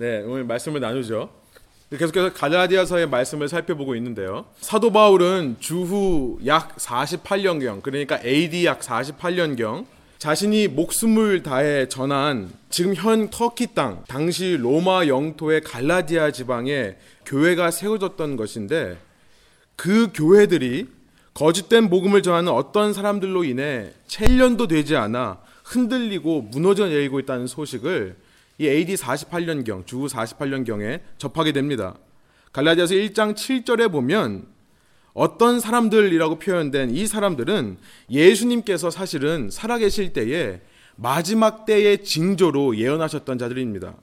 네, 오늘 말씀을 나누죠. 계속해서 갈라디아서의 말씀을 살펴보고 있는데요. 사도 바울은 주후 약 48년경, 그러니까 AD 약 48년경 자신이 목숨을 다해 전한 지금 현 터키 땅, 당시 로마 영토의 갈라디아 지방에 교회가 세워졌던 것인데 그 교회들이 거짓된 복음을 전하는 어떤 사람들로 인해 7년도 되지 않아 흔들리고 무너져 내리고 있다는 소식을 이 AD 48년경, 주후 48년경에 접하게 됩니다. 갈라디아서 1장 7절에 보면 어떤 사람들이라고 표현된 이 사람들은 예수님께서 사실은 살아계실 때에 마지막 때의 징조로 예언하셨던 자들입니다.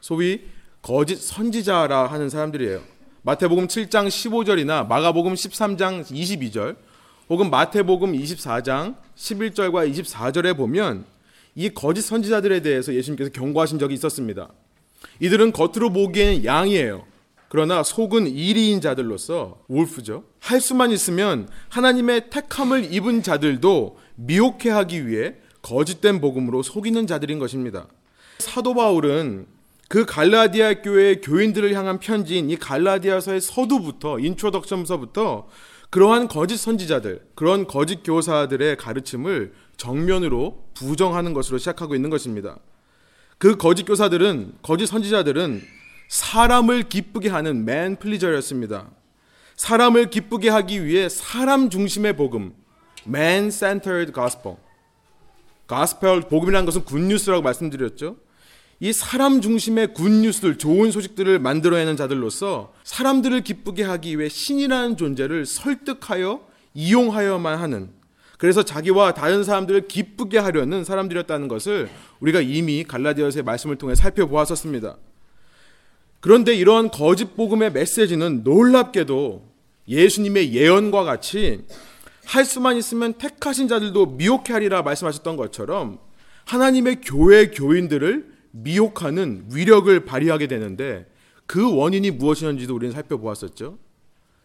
소위 거짓 선지자라 하는 사람들이에요. 마태복음 7장 15절이나 마가복음 13장 22절 혹은 마태복음 24장 11절과 24절에 보면 이 거짓 선지자들에 대해서 예수님께서 경고하신 적이 있었습니다. 이들은 겉으로 보기에는 양이에요. 그러나 속은 이리인 자들로서 wolf죠. 할 수만 있으면 하나님의 택함을 입은 자들도 미혹해 하기 위해 거짓된 복음으로 속이는 자들인 것입니다. 사도 바울은 그 갈라디아 교회의 교인들을 향한 편지인 이 갈라디아서의 서두부터 introduction서부터 그러한 거짓 선지자들, 그런 거짓 교사들의 가르침을 정면으로 부정하는 것으로 시작하고 있는 것입니다. 그 거짓 교사들은 거짓 선지자들은 사람을 기쁘게 하는 맨 플리저였습니다. 사람을 기쁘게 하기 위해 사람 중심의 복음, man centered gospel. gospel 복음이라는 것은 굿뉴스라고 말씀드렸죠. 이 사람 중심의 굿뉴스들, 좋은 소식들을 만들어내는 자들로서 사람들을 기쁘게 하기 위해 신이라는 존재를 설득하여 이용하여만 하는 그래서 자기와 다른 사람들을 기쁘게 하려는 사람들이었다는 것을 우리가 이미 갈라디아서의 말씀을 통해 살펴보았었습니다. 그런데 이러한 거짓 복음의 메시지는 놀랍게도 예수님의 예언과 같이 할 수만 있으면 택하신 자들도 미혹해 하리라 말씀하셨던 것처럼 하나님의 교회 교인들을 미혹하는 위력을 발휘하게 되는데 그 원인이 무엇이었는지도 우리는 살펴보았었죠.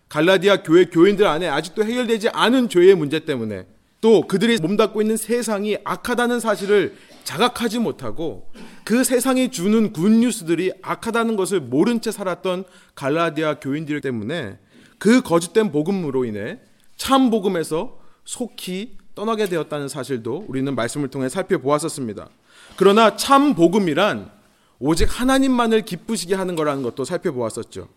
갈라디아 교회 교인들 안에 아직도 해결되지 않은 죄의 문제 때문에 또 그들이 몸담고 있는 세상이 악하다는 사실을 자각하지 못하고 그 세상이 주는 굿뉴스들이 악하다는 것을 모른 채 살았던 갈라디아 교인들 때문에 그 거짓된 복음으로 인해 참 복음에서 속히 떠나게 되었다는 사실도 우리는 말씀을 통해 살펴보았었습니다. 그러나 참 복음이란 오직 하나님만을 기쁘시게 하는 거라는 것도 살펴보았었죠.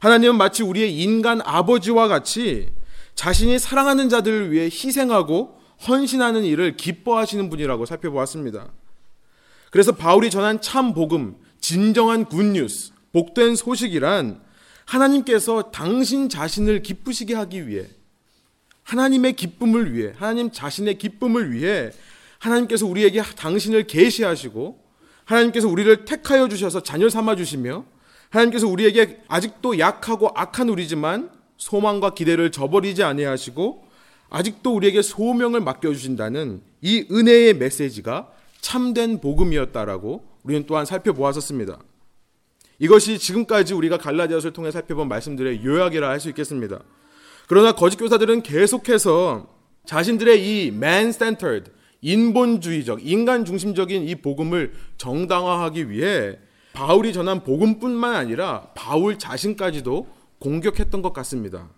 하나님은 마치 우리의 인간 아버지와 같이 자신이 사랑하는 자들을 위해 희생하고 헌신하는 일을 기뻐하시는 분이라고 살펴보았습니다. 그래서 바울이 전한 참 복음, 진정한 굿뉴스, 복된 소식이란 하나님께서 당신 자신을 기쁘시게 하기 위해 하나님의 기쁨을 위해 하나님 자신의 기쁨을 위해 하나님께서 우리에게 당신을 계시하시고 하나님께서 우리를 택하여 주셔서 자녀 삼아 주시며 하나님께서 우리에게 아직도 약하고 악한 우리지만 소망과 기대를 저버리지 아니하시고 아직도 우리에게 소명을 맡겨 주신다는 이 은혜의 메시지가 참된 복음이었다라고 우리는 또한 살펴보았었습니다. 이것이 지금까지 우리가 갈라디아서를 통해 살펴본 말씀들의 요약이라 할 수 있겠습니다. 그러나 거짓 교사들은 계속해서 자신들의 이 man centered 인본주의적 인간 중심적인 이 복음을 정당화하기 위해 바울이 전한 복음뿐만 아니라 바울 자신까지도 공격했던 것 같습니다.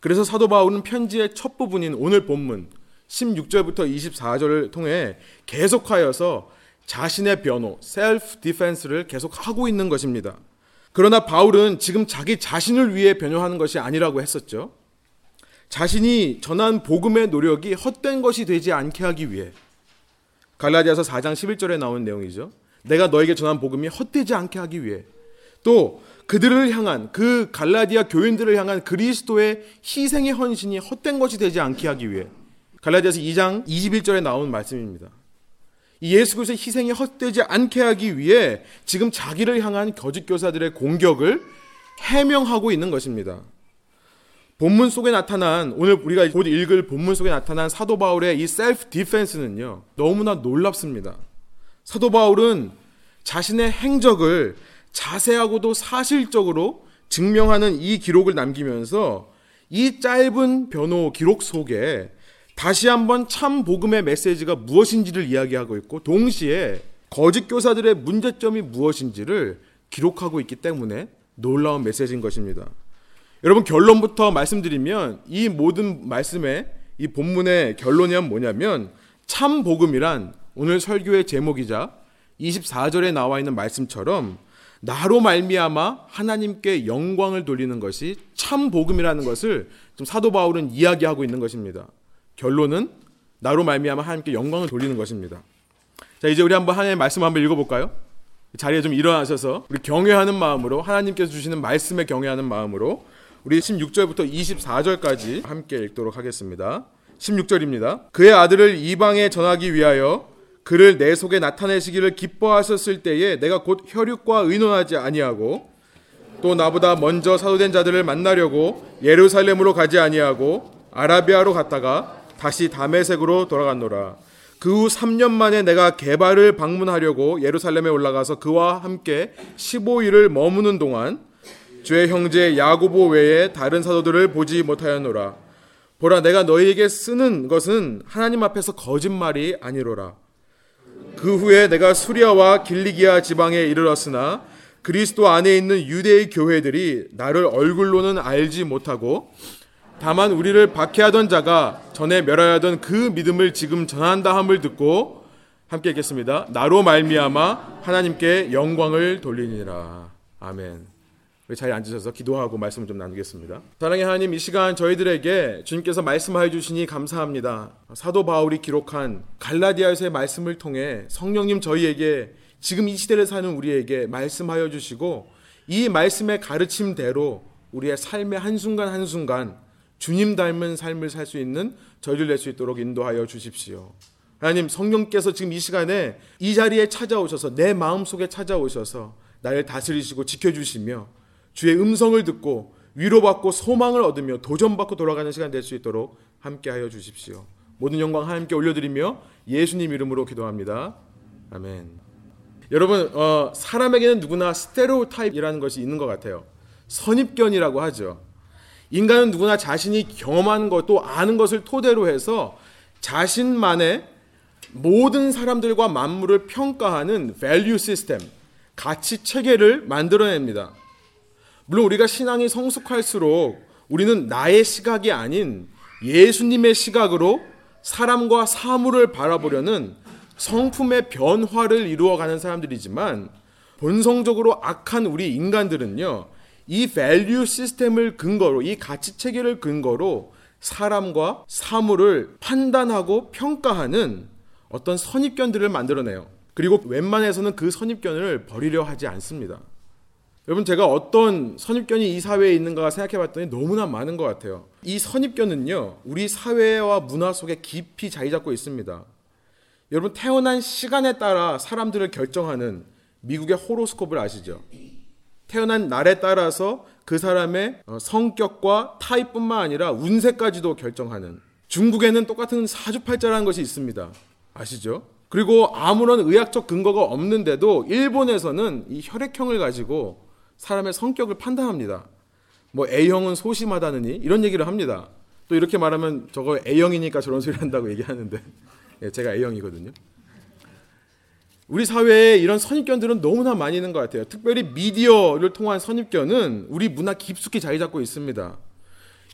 그래서 사도 바울은 편지의 첫 부분인 오늘 본문 16절부터 24절을 통해 계속하여서 자신의 변호, 셀프 디펜스를 계속 하고 있는 것입니다. 그러나 바울은 지금 자기 자신을 위해 변호하는 것이 아니라고 했었죠. 자신이 전한 복음의 노력이 헛된 것이 되지 않게 하기 위해 갈라디아서 4장 11절에 나온 내용이죠. 내가 너에게 전한 복음이 헛되지 않게 하기 위해 또 그들을 향한 그 갈라디아 교인들을 향한 그리스도의 희생의 헌신이 헛된 것이 되지 않게 하기 위해 갈라디아서 2장 21절에 나온 말씀입니다. 이 예수 그리스도의 희생이 헛되지 않게 하기 위해 지금 자기를 향한 거짓 교사들의 공격을 해명하고 있는 것입니다. 본문 속에 나타난 오늘 우리가 곧 읽을 본문 속에 나타난 사도 바울의 이 셀프 디펜스는요. 너무나 놀랍습니다. 사도 바울은 자신의 행적을 자세하고도 사실적으로 증명하는 이 기록을 남기면서 이 짧은 변호 기록 속에 다시 한번 참 복음의 메시지가 무엇인지를 이야기하고 있고 동시에 거짓 교사들의 문제점이 무엇인지를 기록하고 있기 때문에 놀라운 메시지인 것입니다. 여러분 결론부터 말씀드리면 이 모든 말씀의 이 본문의 결론이 뭐냐면 참 복음이란 오늘 설교의 제목이자 24절에 나와 있는 말씀처럼 나로 말미암아 하나님께 영광을 돌리는 것이 참 복음이라는 것을 좀 사도 바울은 이야기하고 있는 것입니다. 결론은 나로 말미암아 하나님께 영광을 돌리는 것입니다. 자, 이제 우리 한번 하나님의 말씀 한번 읽어 볼까요? 자리에 좀 일어나셔서 우리 경외하는 마음으로 하나님께서 주시는 말씀에 경외하는 마음으로 우리 16절부터 24절까지 함께 읽도록 하겠습니다. 16절입니다. 그의 아들을 이방에 전하기 위하여 그를 내 속에 나타내시기를 기뻐하셨을 때에 내가 곧 혈육과 의논하지 아니하고 또 나보다 먼저 사도된 자들을 만나려고 예루살렘으로 가지 아니하고 아라비아로 갔다가 다시 다메색으로 돌아갔노라. 그 후 3년 만에 내가 개발을 방문하려고 예루살렘에 올라가서 그와 함께 15일을 머무는 동안 주의 형제 야고보 외에 다른 사도들을 보지 못하였노라. 보라 내가 너희에게 쓰는 것은 하나님 앞에서 거짓말이 아니로라. 그 후에 내가 수리아와 길리기아 지방에 이르렀으나 그리스도 안에 있는 유대의 교회들이 나를 얼굴로는 알지 못하고 다만 우리를 박해하던 자가 전에 멸하였던 그 믿음을 지금 전한다 함을 듣고 함께 읽겠습니다. 나로 말미암아 하나님께 영광을 돌리니라. 아멘. 자리에 앉으셔서 기도하고 말씀을 좀 나누겠습니다. 사랑의 하나님, 이 시간 저희들에게 주님께서 말씀하여 주시니 감사합니다. 사도 바울이 기록한 갈라디아서의 말씀을 통해 성령님 저희에게 지금 이 시대를 사는 우리에게 말씀하여 주시고 이 말씀의 가르침대로 우리의 삶의 한순간 한순간 주님 닮은 삶을 살 수 있는 저희를 낼 수 있도록 인도하여 주십시오. 하나님 성령께서 지금 이 시간에 이 자리에 찾아오셔서 내 마음속에 찾아오셔서 나를 다스리시고 지켜주시며 주의 음성을 듣고 위로받고 소망을 얻으며 도전받고 돌아가는 시간 될 수 있도록 함께하여 주십시오. 모든 영광 하나님께 올려드리며 예수님 이름으로 기도합니다. 아멘. 여러분 어, 사람에게는 누구나 스테레오타입이라는 것이 있는 것 같아요. 선입견이라고 하죠. 인간은 누구나 자신이 경험한 것또 아는 것을 토대로 해서 자신만의 모든 사람들과 만물을 평가하는 value 시스템, 가치 체계를 만들어냅니다. 물론 우리가 신앙이 성숙할수록 우리는 나의 시각이 아닌 예수님의 시각으로 사람과 사물을 바라보려는 성품의 변화를 이루어가는 사람들이지만 본성적으로 악한 우리 인간들은요, 이 value 시스템을 근거로, 이 가치 체계를 근거로 사람과 사물을 판단하고 평가하는 어떤 선입견들을 만들어내요. 그리고 웬만해서는 그 선입견을 버리려 하지 않습니다. 여러분 제가 어떤 선입견이 이 사회에 있는가 생각해 봤더니 너무나 많은 것 같아요. 이 선입견은요, 우리 사회와 문화 속에 깊이 자리 잡고 있습니다. 여러분 태어난 시간에 따라 사람들을 결정하는 미국의 호로스코프를 아시죠? 태어난 날에 따라서 그 사람의 어, 성격과 타입뿐만 아니라 운세까지도 결정하는 중국에는 똑같은 사주팔자라는 것이 있습니다. 아시죠? 그리고 아무런 의학적 근거가 없는데도 일본에서는 이 혈액형을 가지고 사람의 성격을 판단합니다. 뭐 A형은 소심하다느니 이런 얘기를 합니다. 또 이렇게 말하면 저거 A형이니까 저런 소리 한다고 얘기하는데 예, 제가 A형이거든요. 우리 사회에 이런 선입견들은 너무나 많이 있는 것 같아요. 특별히 미디어를 통한 선입견은 우리 문화 깊숙이 자리 잡고 있습니다.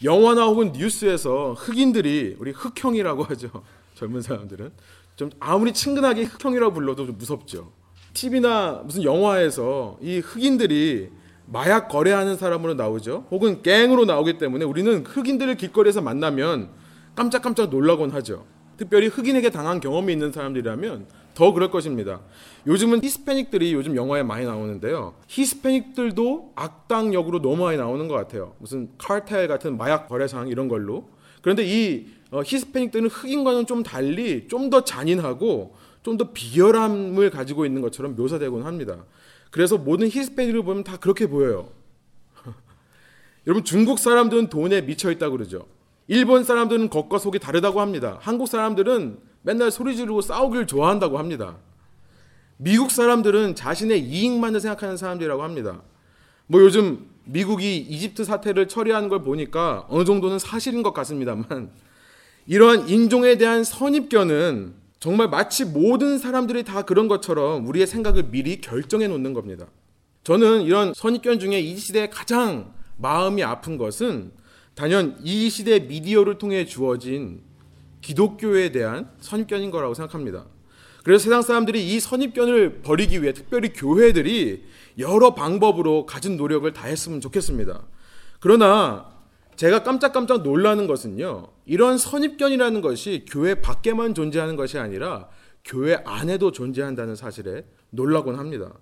영화나 혹은 뉴스에서 흑인들이 우리 흑형이라고 하죠. 젊은 사람들은 좀 아무리 친근하게 흑형이라고 불러도 좀 무섭죠. TV나 무슨 영화에서 이 흑인들이 마약 거래하는 사람으로 나오죠. 혹은 갱으로 나오기 때문에 우리는 흑인들을 길거리에서 만나면 깜짝깜짝 놀라곤 하죠. 특별히 흑인에게 당한 경험이 있는 사람들이라면 더 그럴 것입니다. 요즘은 히스패닉들이 요즘 영화에 많이 나오는데요. 히스패닉들도 악당 역으로 너무 많이 나오는 것 같아요. 무슨 카르텔 같은 마약 거래상 이런 걸로. 그런데 이 어, 히스패닉들은 흑인과는 좀 달리 좀 더 잔인하고 좀 더 비열함을 가지고 있는 것처럼 묘사되곤 합니다. 그래서 모든 히스패닉을 보면 다 그렇게 보여요. 여러분 중국 사람들은 돈에 미쳐 있다고 그러죠. 일본 사람들은 겉과 속이 다르다고 합니다. 한국 사람들은 맨날 소리 지르고 싸우길 좋아한다고 합니다. 미국 사람들은 자신의 이익만을 생각하는 사람들이라고 합니다. 뭐 요즘 미국이 이집트 사태를 처리하는 걸 보니까 어느 정도는 사실인 것 같습니다만 이러한 인종에 대한 선입견은 정말 마치 모든 사람들이 다 그런 것처럼 우리의 생각을 미리 결정해 놓는 겁니다. 저는 이런 선입견 중에 이 시대에 가장 마음이 아픈 것은 단연 이 시대 미디어를 통해 주어진 기독교에 대한 선입견인 거라고 생각합니다. 그래서 세상 사람들이 이 선입견을 버리기 위해 특별히 교회들이 여러 방법으로 가진 노력을 다했으면 좋겠습니다. 그러나 제가 깜짝깜짝 놀라는 것은요. 이런 선입견이라는 것이 교회 밖에만 존재하는 것이 아니라 교회 안에도 존재한다는 사실에 놀라곤 합니다.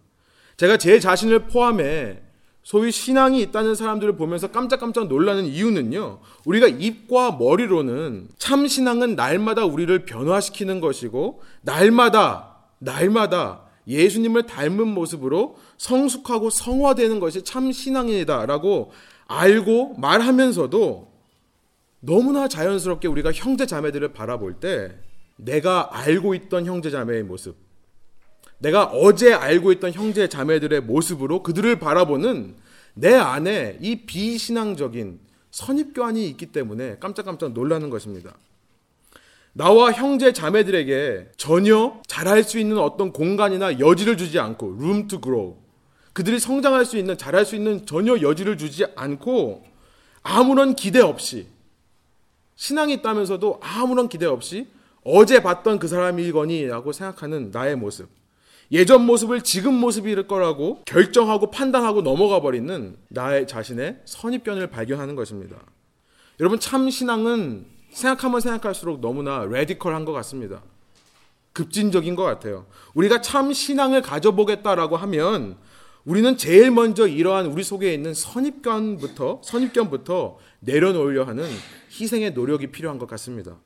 제가 제 자신을 포함해 소위 신앙이 있다는 사람들을 보면서 깜짝깜짝 놀라는 이유는요. 우리가 입과 머리로는 참 신앙은 날마다 우리를 변화시키는 것이고 날마다 날마다 예수님을 닮은 모습으로 성숙하고 성화되는 것이 참 신앙이다라고 알고 말하면서도 너무나 자연스럽게 우리가 형제 자매들을 바라볼 때 내가 알고 있던 형제 자매의 모습, 내가 어제 알고 있던 형제 자매들의 모습으로 그들을 바라보는 내 안에 이 비신앙적인 선입교환이 있기 때문에 깜짝깜짝 놀라는 것입니다. 나와 형제 자매들에게 전혀 잘할 수 있는 어떤 공간이나 여지를 주지 않고 room to grow 그들이 성장할 수 있는 잘할 수 있는 전혀 여지를 주지 않고 아무런 기대 없이 신앙이 있다면서도 아무런 기대 없이 어제 봤던 그 사람이거니라고 생각하는 나의 모습. 예전 모습을 지금 모습일 거라고 결정하고 판단하고 넘어가 버리는 나의 자신의 선입견을 발견하는 것입니다. 여러분 참 신앙은 생각하면 생각할수록 너무나 레디컬한 것 같습니다. 급진적인 것 같아요. 우리가 참 신앙을 가져보겠다라고 하면 우리는 제일 먼저 이러한 우리 속에 있는 선입견부터 선입견부터 내려놓으려 하는 희생의 노력이 필요한 것 같습니다.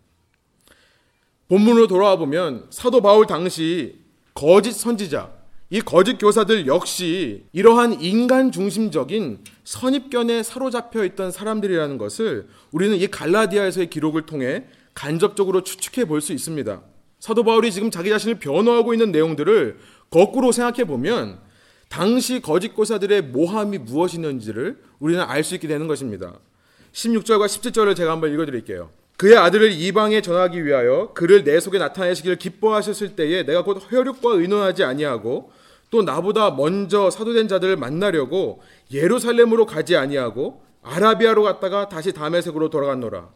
본문으로 돌아와 보면 사도 바울 당시 거짓 선지자, 이 거짓 교사들 역시 이러한 인간 중심적인 선입견에 사로잡혀 있던 사람들이라는 것을 우리는 이 갈라디아에서의 기록을 통해 간접적으로 추측해 볼 수 있습니다. 사도 바울이 지금 자기 자신을 변호하고 있는 내용들을 거꾸로 생각해 보면 당시 거짓 교사들의 모함이 무엇이었는지를 우리는 알 수 있게 되는 것입니다. 16절과 17절을 제가 한번 읽어 드릴게요. 그의 아들을 이방에 전하기 위하여 그를 내 속에 나타내시기를 기뻐하셨을 때에 내가 곧 혈육과 의논하지 아니하고 또 나보다 먼저 사도된 자들을 만나려고 예루살렘으로 가지 아니하고 아라비아로 갔다가 다시 다메섹으로 돌아갔노라.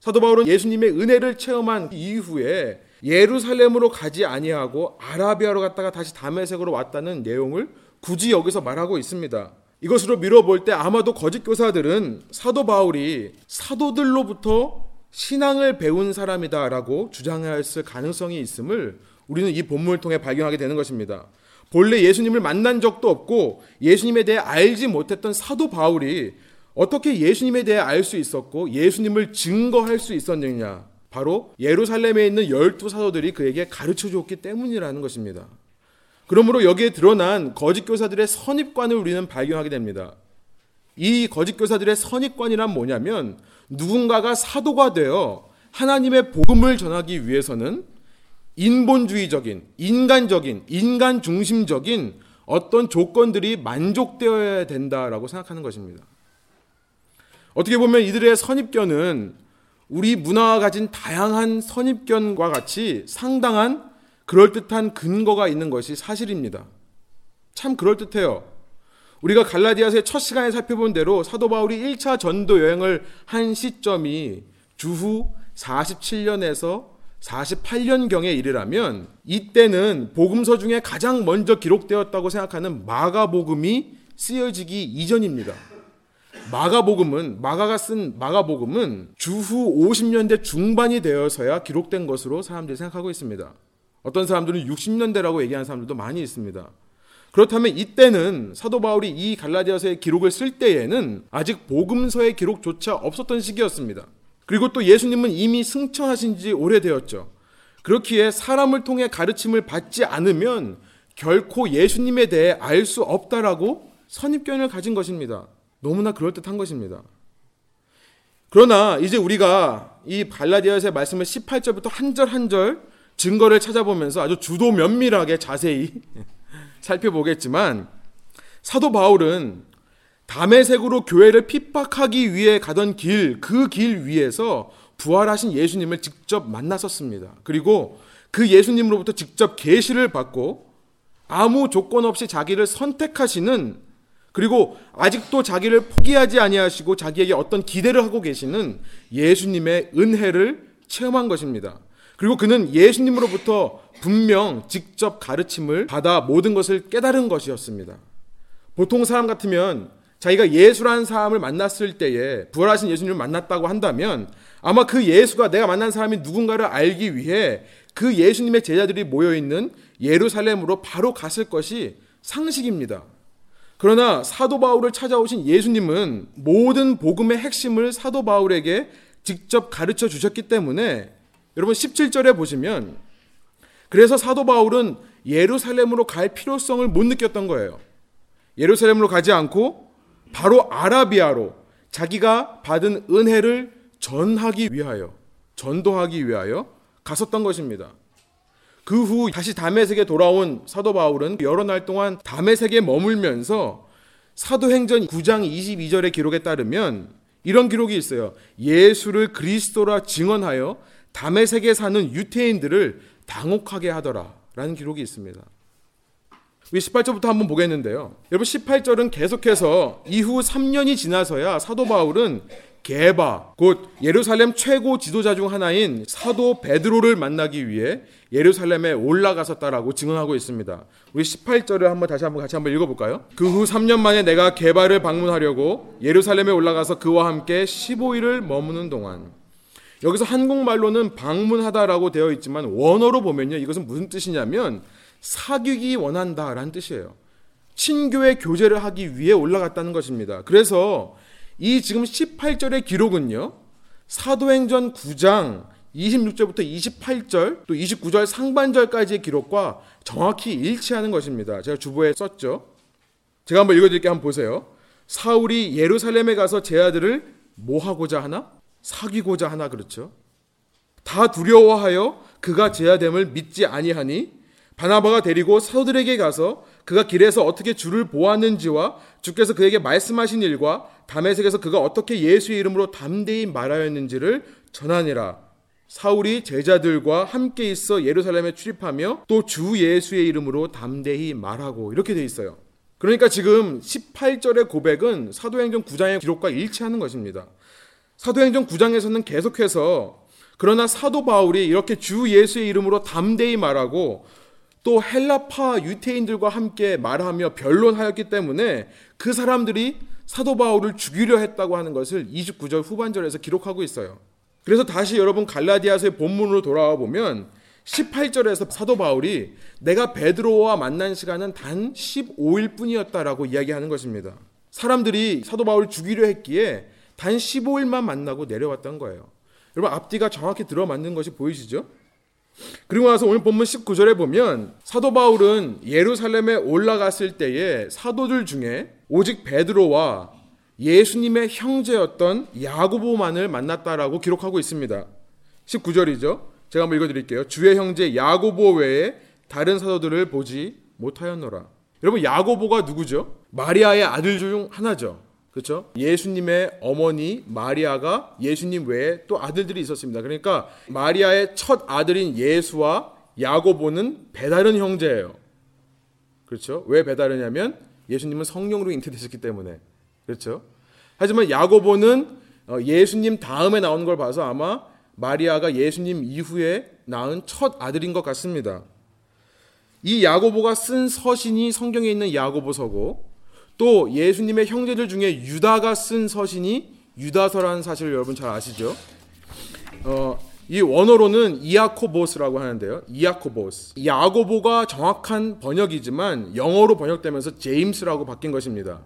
사도 바울은 예수님의 은혜를 체험한 이후에 예루살렘으로 가지 아니하고 아라비아로 갔다가 다시 다메섹으로 왔다는 내용을 굳이 여기서 말하고 있습니다. 이것으로 미뤄볼 때 아마도 거짓 교사들은 사도 바울이 사도들로부터 신앙을 배운 사람이다라고 주장했을 가능성이 있음을 우리는 이 본문을 통해 발견하게 되는 것입니다. 본래 예수님을 만난 적도 없고 예수님에 대해 알지 못했던 사도 바울이 어떻게 예수님에 대해 알 수 있었고 예수님을 증거할 수 있었느냐? 바로 예루살렘에 있는 열두 사도들이 그에게 가르쳐 줬기 때문이라는 것입니다. 그러므로 여기에 드러난 거짓 교사들의 선입관을 우리는 발견하게 됩니다. 이 거짓 교사들의 선입관이란 뭐냐면 누군가가 사도가 되어 하나님의 복음을 전하기 위해서는 인본주의적인, 인간적인, 인간 중심적인 어떤 조건들이 만족되어야 된다라고 생각하는 것입니다. 어떻게 보면 이들의 선입견은 우리 문화가 가진 다양한 선입견과 같이 상당한 그럴듯한 근거가 있는 것이 사실입니다. 참 그럴듯해요. 우리가 갈라디아서의 첫 시간에 살펴본 대로 사도 바울이 1차 전도 여행을 한 시점이 주후 47년에서 48년경에 이르라면 이때는 복음서 중에 가장 먼저 기록되었다고 생각하는 마가복음이 쓰여지기 이전입니다. 마가복음은 마가가 쓴 마가복음은 주후 50년대 중반이 되어서야 기록된 것으로 사람들이 생각하고 있습니다. 어떤 사람들은 60년대라고 얘기하는 사람들도 많이 있습니다. 그렇다면 이때는 사도 바울이 이 갈라디아서의 기록을 쓸 때에는 아직 복음서의 기록조차 없었던 시기였습니다. 그리고 또 예수님은 이미 승천하신 지 오래되었죠. 그렇기에 사람을 통해 가르침을 받지 않으면 결코 예수님에 대해 알 수 없다라고 선입견을 가진 것입니다. 너무나 그럴듯한 것입니다. 그러나 이제 우리가 이 갈라디아서의 말씀을 18절부터 한 절 한 절 증거를 찾아보면서 아주 주도 면밀하게 자세히 살펴보겠지만 사도 바울은 담의색으로 교회를 핍박하기 위해 가던 길, 그 길 위에서 부활하신 예수님을 직접 만났었습니다. 그리고 그 예수님으로부터 직접 계시를 받고 아무 조건 없이 자기를 선택하시는 그리고 아직도 자기를 포기하지 아니하시고 자기에게 어떤 기대를 하고 계시는 예수님의 은혜를 체험한 것입니다. 그리고 그는 예수님으로부터 분명 직접 가르침을 받아 모든 것을 깨달은 것이었습니다. 보통 사람 같으면 자기가 예수라는 사람을 만났을 때에 부활하신 예수님을 만났다고 한다면 아마 그 예수가 내가 만난 사람이 누군가를 알기 위해 그 예수님의 제자들이 모여 있는 예루살렘으로 바로 갔을 것이 상식입니다. 그러나 사도 바울을 찾아오신 예수님은 모든 복음의 핵심을 사도 바울에게 직접 가르쳐 주셨기 때문에 여러분 17절에 보시면 그래서 사도 바울은 예루살렘으로 갈 필요성을 못 느꼈던 거예요. 예루살렘으로 가지 않고 바로 아라비아로 자기가 받은 은혜를 전하기 위하여 전도하기 위하여 갔었던 것입니다. 그 후 다시 다메섹에 돌아온 사도 바울은 여러 날 동안 다메섹에 머물면서 사도행전 9장 22절의 기록에 따르면 이런 기록이 있어요. 예수를 그리스도라 증언하여 다메섹에 사는 유태인들을 당혹하게 하더라라는 기록이 있습니다. 우리 18절부터 한번 보겠는데요. 여러분 18절은 계속해서 이후 3년이 지나서야 사도 바울은 게바 곧 예루살렘 최고 지도자 중 하나인 사도 베드로를 만나기 위해 예루살렘에 올라갔었다라고 증언하고 있습니다. 우리 18절을 한번 다시 한번 같이 한번 읽어볼까요? 그 후 3년 만에 내가 게바를 방문하려고 예루살렘에 올라가서 그와 함께 15일을 머무는 동안 여기서 한국말로는 방문하다라고 되어 있지만 원어로 보면요 이것은 무슨 뜻이냐면 사귀기 원한다라는 뜻이에요. 친교의 교제를 하기 위해 올라갔다는 것입니다. 그래서 이 지금 18절의 기록은요. 사도행전 9장 26절부터 28절 또 29절 상반절까지의 기록과 정확히 일치하는 것입니다. 제가 주보에 썼죠. 제가 한번 읽어드릴게요. 한번 보세요. 사울이 예루살렘에 가서 제 아들을 뭐 하고자 하나? 사귀고자 하나 그렇죠. 다 두려워하여 그가 제아됨을 믿지 아니하니 바나바가 데리고 사도들에게 가서 그가 길에서 어떻게 주를 보았는지와 주께서 그에게 말씀하신 일과 담에색에서 그가 어떻게 예수의 이름으로 담대히 말하였는지를 전하니라. 사울이 제자들과 함께 있어 예루살렘에 출입하며 또 주 예수의 이름으로 담대히 말하고 이렇게 돼 있어요. 그러니까 지금 18절의 고백은 사도행전 9장의 기록과 일치하는 것입니다. 사도행전 9장에서는 계속해서 그러나 사도 바울이 이렇게 주 예수의 이름으로 담대히 말하고 또 헬라파 유태인들과 함께 말하며 변론하였기 때문에 그 사람들이 사도 바울을 죽이려 했다고 하는 것을 29절 후반절에서 기록하고 있어요. 그래서 다시 여러분 갈라디아서의 본문으로 돌아와 보면 18절에서 사도 바울이 내가 베드로와 만난 시간은 단 15일 뿐이었다라고 이야기하는 것입니다. 사람들이 사도 바울을 죽이려 했기에 단 15일만 만나고 내려왔던 거예요. 여러분 앞뒤가 정확히 들어맞는 것이 보이시죠? 그리고 나서 오늘 본문 19절에 보면 사도 바울은 예루살렘에 올라갔을 때에 사도들 중에 오직 베드로와 예수님의 형제였던 야고보만을 만났다라고 기록하고 있습니다. 19절이죠. 제가 한번 읽어드릴게요. 주의 형제 야고보 외에 다른 사도들을 보지 못하였노라. 여러분 야고보가 누구죠? 마리아의 아들 중 하나죠. 그렇죠? 예수님의 어머니 마리아가 예수님 외에 또 아들들이 있었습니다. 그러니까 마리아의 첫 아들인 예수와 야고보는 배다른 형제예요. 그렇죠? 왜 배다르냐면 예수님은 성령으로 잉태되셨기 때문에. 그렇죠? 하지만 야고보는 어, 예수님 다음에 나오는 걸 봐서 아마 마리아가 예수님 이후에 낳은 첫 아들인 것 같습니다. 이 야고보가 쓴 서신이 성경에 있는 야고보서고 또 예수님의 형제들 중에 유다가 쓴 서신이 유다서라는 사실을 여러분 잘 아시죠? 어, 이 원어로는 이아코보스라고 하는데요. 이아코보스. 야고보가 정확한 번역이지만 영어로 번역되면서 제임스라고 바뀐 것입니다.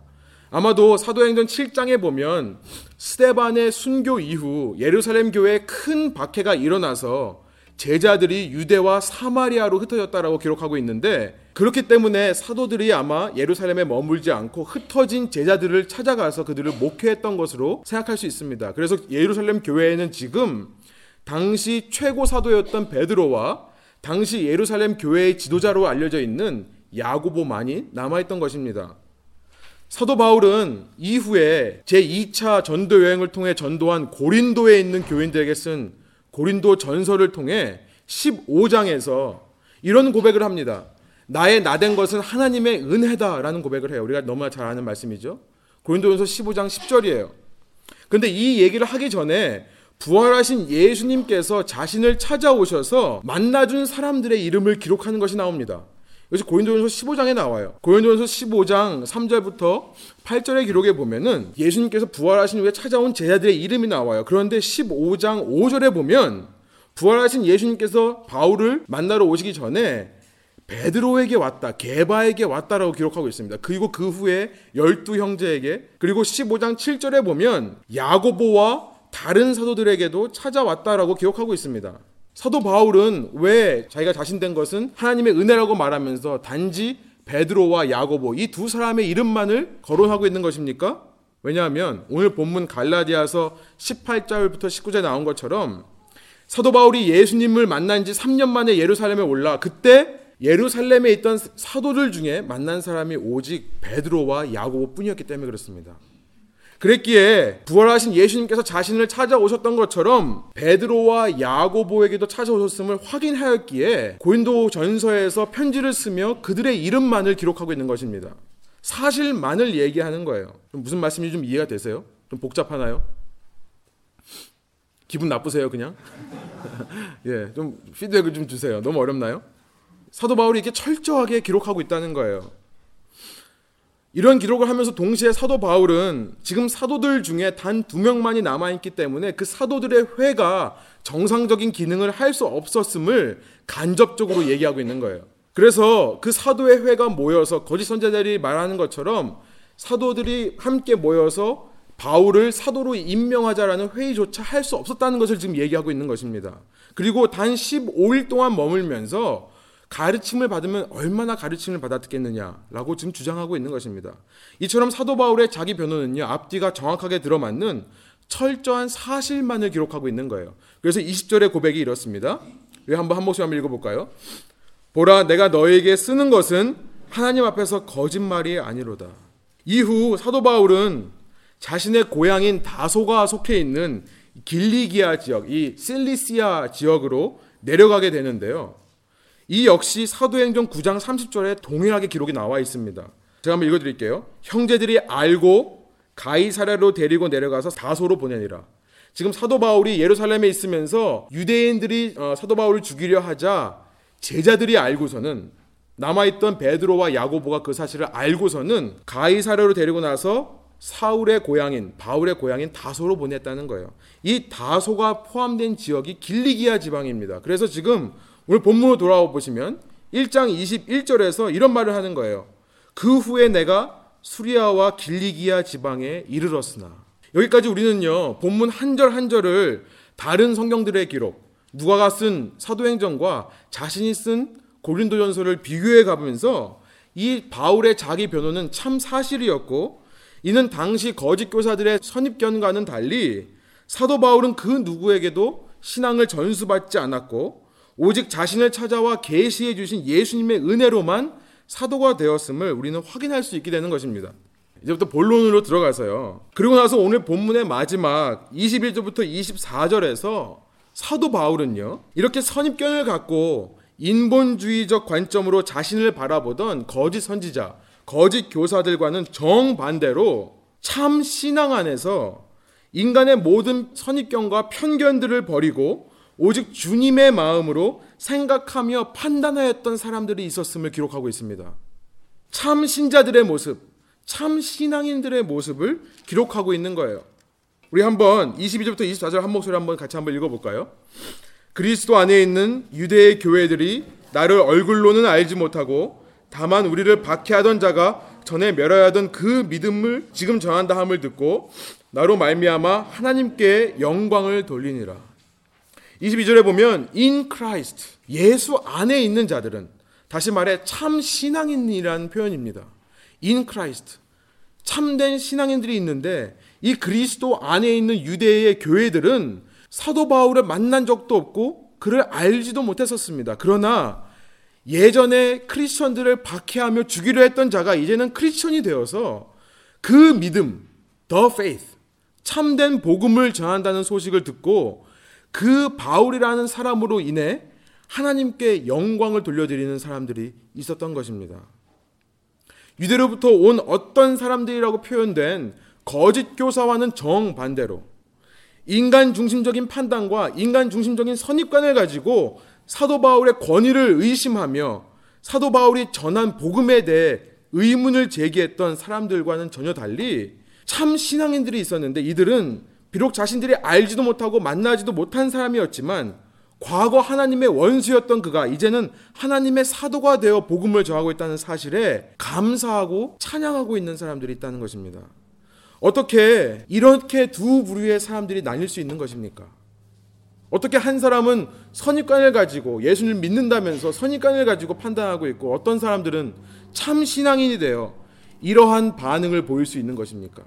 아마도 사도행전 7장에 보면 스테반의 순교 이후 예루살렘 교회에 큰 박해가 일어나서 제자들이 유대와 사마리아로 흩어졌다라고 기록하고 있는데 그렇기 때문에 사도들이 아마 예루살렘에 머물지 않고 흩어진 제자들을 찾아가서 그들을 목회했던 것으로 생각할 수 있습니다. 그래서 예루살렘 교회에는 지금 당시 최고 사도였던 베드로와 당시 예루살렘 교회의 지도자로 알려져 있는 야고보만이 남아있던 것입니다. 사도 바울은 이후에 제2차 전도 여행을 통해 전도한 고린도에 있는 교인들에게 쓴 고린도 전서를 통해 15장에서 이런 고백을 합니다. 나의 나된 것은 하나님의 은혜다라는 고백을 해요. 우리가 너무나 잘 아는 말씀이죠. 고린도전서 15장 10절이에요. 근데 이 얘기를 하기 전에 부활하신 예수님께서 자신을 찾아오셔서 만나준 사람들의 이름을 기록하는 것이 나옵니다. 여기서 고린도전서 15장에 나와요. 고린도전서 15장 3절부터 8절의 기록에 보면은 예수님께서 부활하신 후에 찾아온 제자들의 이름이 나와요. 그런데 15장 5절에 보면 부활하신 예수님께서 바울을 만나러 오시기 전에 베드로에게 왔다, 게바에게 왔다라고 기록하고 있습니다. 그리고 그 후에 열두 형제에게 그리고 15장 7절에 보면 야고보와 다른 사도들에게도 찾아왔다라고 기록하고 있습니다. 사도 바울은 왜 자기가 자신된 것은 하나님의 은혜라고 말하면서 단지 베드로와 야고보 이 두 사람의 이름만을 거론하고 있는 것입니까? 왜냐하면 오늘 본문 갈라디아서 18절부터 19절 나온 것처럼 사도 바울이 예수님을 만난 지 3년 만에 예루살렘에 올라 그때 예루살렘에 있던 사도들 중에 만난 사람이 오직 베드로와 야고보뿐이었기 때문에 그렇습니다. 그랬기에 부활하신 예수님께서 자신을 찾아오셨던 것처럼 베드로와 야고보에게도 찾아오셨음을 확인하였기에 고린도 전서에서 편지를 쓰며 그들의 이름만을 기록하고 있는 것입니다. 사실만을 얘기하는 거예요. 무슨 말씀인지 좀 이해가 되세요? 좀 복잡하나요? 기분 나쁘세요, 그냥? 예, 좀 피드백을 좀 주세요. 너무 어렵나요? 사도 바울이 이렇게 철저하게 기록하고 있다는 거예요. 이런 기록을 하면서 동시에 사도 바울은 지금 사도들 중에 단 두 명만이 남아있기 때문에 그 사도들의 회가 정상적인 기능을 할 수 없었음을 간접적으로 얘기하고 있는 거예요. 그래서 그 사도의 회가 모여서 거짓 선자들이 말하는 것처럼 사도들이 함께 모여서 바울을 사도로 임명하자라는 회의조차 할 수 없었다는 것을 지금 얘기하고 있는 것입니다. 그리고 단 15일 동안 머물면서 가르침을 받으면 얼마나 가르침을 받았겠느냐라고 지금 주장하고 있는 것입니다. 이처럼 사도 바울의 자기 변호는요, 앞뒤가 정확하게 들어맞는 철저한 사실만을 기록하고 있는 거예요. 그래서 20절의 고백이 이렇습니다. 우리 한번 한 목소리 한번 읽어볼까요? 보라, 내가 너에게 쓰는 것은 하나님 앞에서 거짓말이 아니로다. 이후 사도 바울은 자신의 고향인 다소가 속해 있는 길리기아 지역, 이 실리시아 지역으로 내려가게 되는데요. 이 역시 사도행전 9장 30절에 동일하게 기록이 나와 있습니다. 제가 한번 읽어드릴게요. 형제들이 알고 가이사랴로 데리고 내려가서 다소로 보내니라. 지금 사도 바울이 예루살렘에 있으면서 유대인들이 어, 사도 바울을 죽이려 하자 제자들이 알고서는 남아있던 베드로와 야고보가 그 사실을 알고서는 가이사랴로 데리고 나서 사울의 고향인 바울의 고향인 다소로 보냈다는 거예요. 이 다소가 포함된 지역이 길리기아 지방입니다. 그래서 지금 오늘 본문으로 돌아와 보시면 1장 21절에서 이런 말을 하는 거예요. 그 후에 내가 수리아와 길리기아 지방에 이르렀으나 여기까지 우리는요 본문 한 절 한 절을 다른 성경들의 기록 누가가 쓴 사도행전과 자신이 쓴 고린도전서를 비교해 가면서 이 바울의 자기 변호는 참 사실이었고 이는 당시 거짓 교사들의 선입견과는 달리 사도 바울은 그 누구에게도 신앙을 전수받지 않았고 오직 자신을 찾아와 계시해 주신 예수님의 은혜로만 사도가 되었음을 우리는 확인할 수 있게 되는 것입니다. 이제부터 본론으로 들어가서요. 그리고 나서 오늘 본문의 마지막 21절부터 24절에서 사도 바울은요. 이렇게 선입견을 갖고 인본주의적 관점으로 자신을 바라보던 거짓 선지자, 거짓 교사들과는 정반대로 참 신앙 안에서 인간의 모든 선입견과 편견들을 버리고 오직 주님의 마음으로 생각하며 판단하였던 사람들이 있었음을 기록하고 있습니다. 참 신자들의 모습, 참 신앙인들의 모습을 기록하고 있는 거예요. 우리 한번 22절부터 24절 한 목소리 한번 같이 한번 읽어볼까요? 그리스도 안에 있는 유대의 교회들이 나를 얼굴로는 알지 못하고 다만 우리를 박해하던 자가 전에 멸하였던 그 믿음을 지금 전한다 함을 듣고 나로 말미암아 하나님께 영광을 돌리니라. 22절에 보면 in Christ 예수 안에 있는 자들은 다시 말해 참 신앙인이라는 표현입니다. in Christ 참된 신앙인들이 있는데 이 그리스도 안에 있는 유대의 교회들은 사도 바울을 만난 적도 없고 그를 알지도 못했었습니다. 그러나 예전에 크리스천들을 박해하며 죽이려 했던 자가 이제는 크리스천이 되어서 그 믿음, the faith, 참된 복음을 전한다는 소식을 듣고 그 바울이라는 사람으로 인해 하나님께 영광을 돌려드리는 사람들이 있었던 것입니다. 유대로부터 온 어떤 사람들이라고 표현된 거짓 교사와는 정반대로 인간 중심적인 판단과 인간 중심적인 선입관을 가지고 사도 바울의 권위를 의심하며 사도 바울이 전한 복음에 대해 의문을 제기했던 사람들과는 전혀 달리 참 신앙인들이 있었는데 이들은 비록 자신들이 알지도 못하고 만나지도 못한 사람이었지만 과거 하나님의 원수였던 그가 이제는 하나님의 사도가 되어 복음을 전하고 있다는 사실에 감사하고 찬양하고 있는 사람들이 있다는 것입니다. 어떻게 이렇게 두 부류의 사람들이 나뉠 수 있는 것입니까? 어떻게 한 사람은 선입관을 가지고 예수를 믿는다면서 선입관을 가지고 판단하고 있고 어떤 사람들은 참 신앙인이 되어 이러한 반응을 보일 수 있는 것입니까?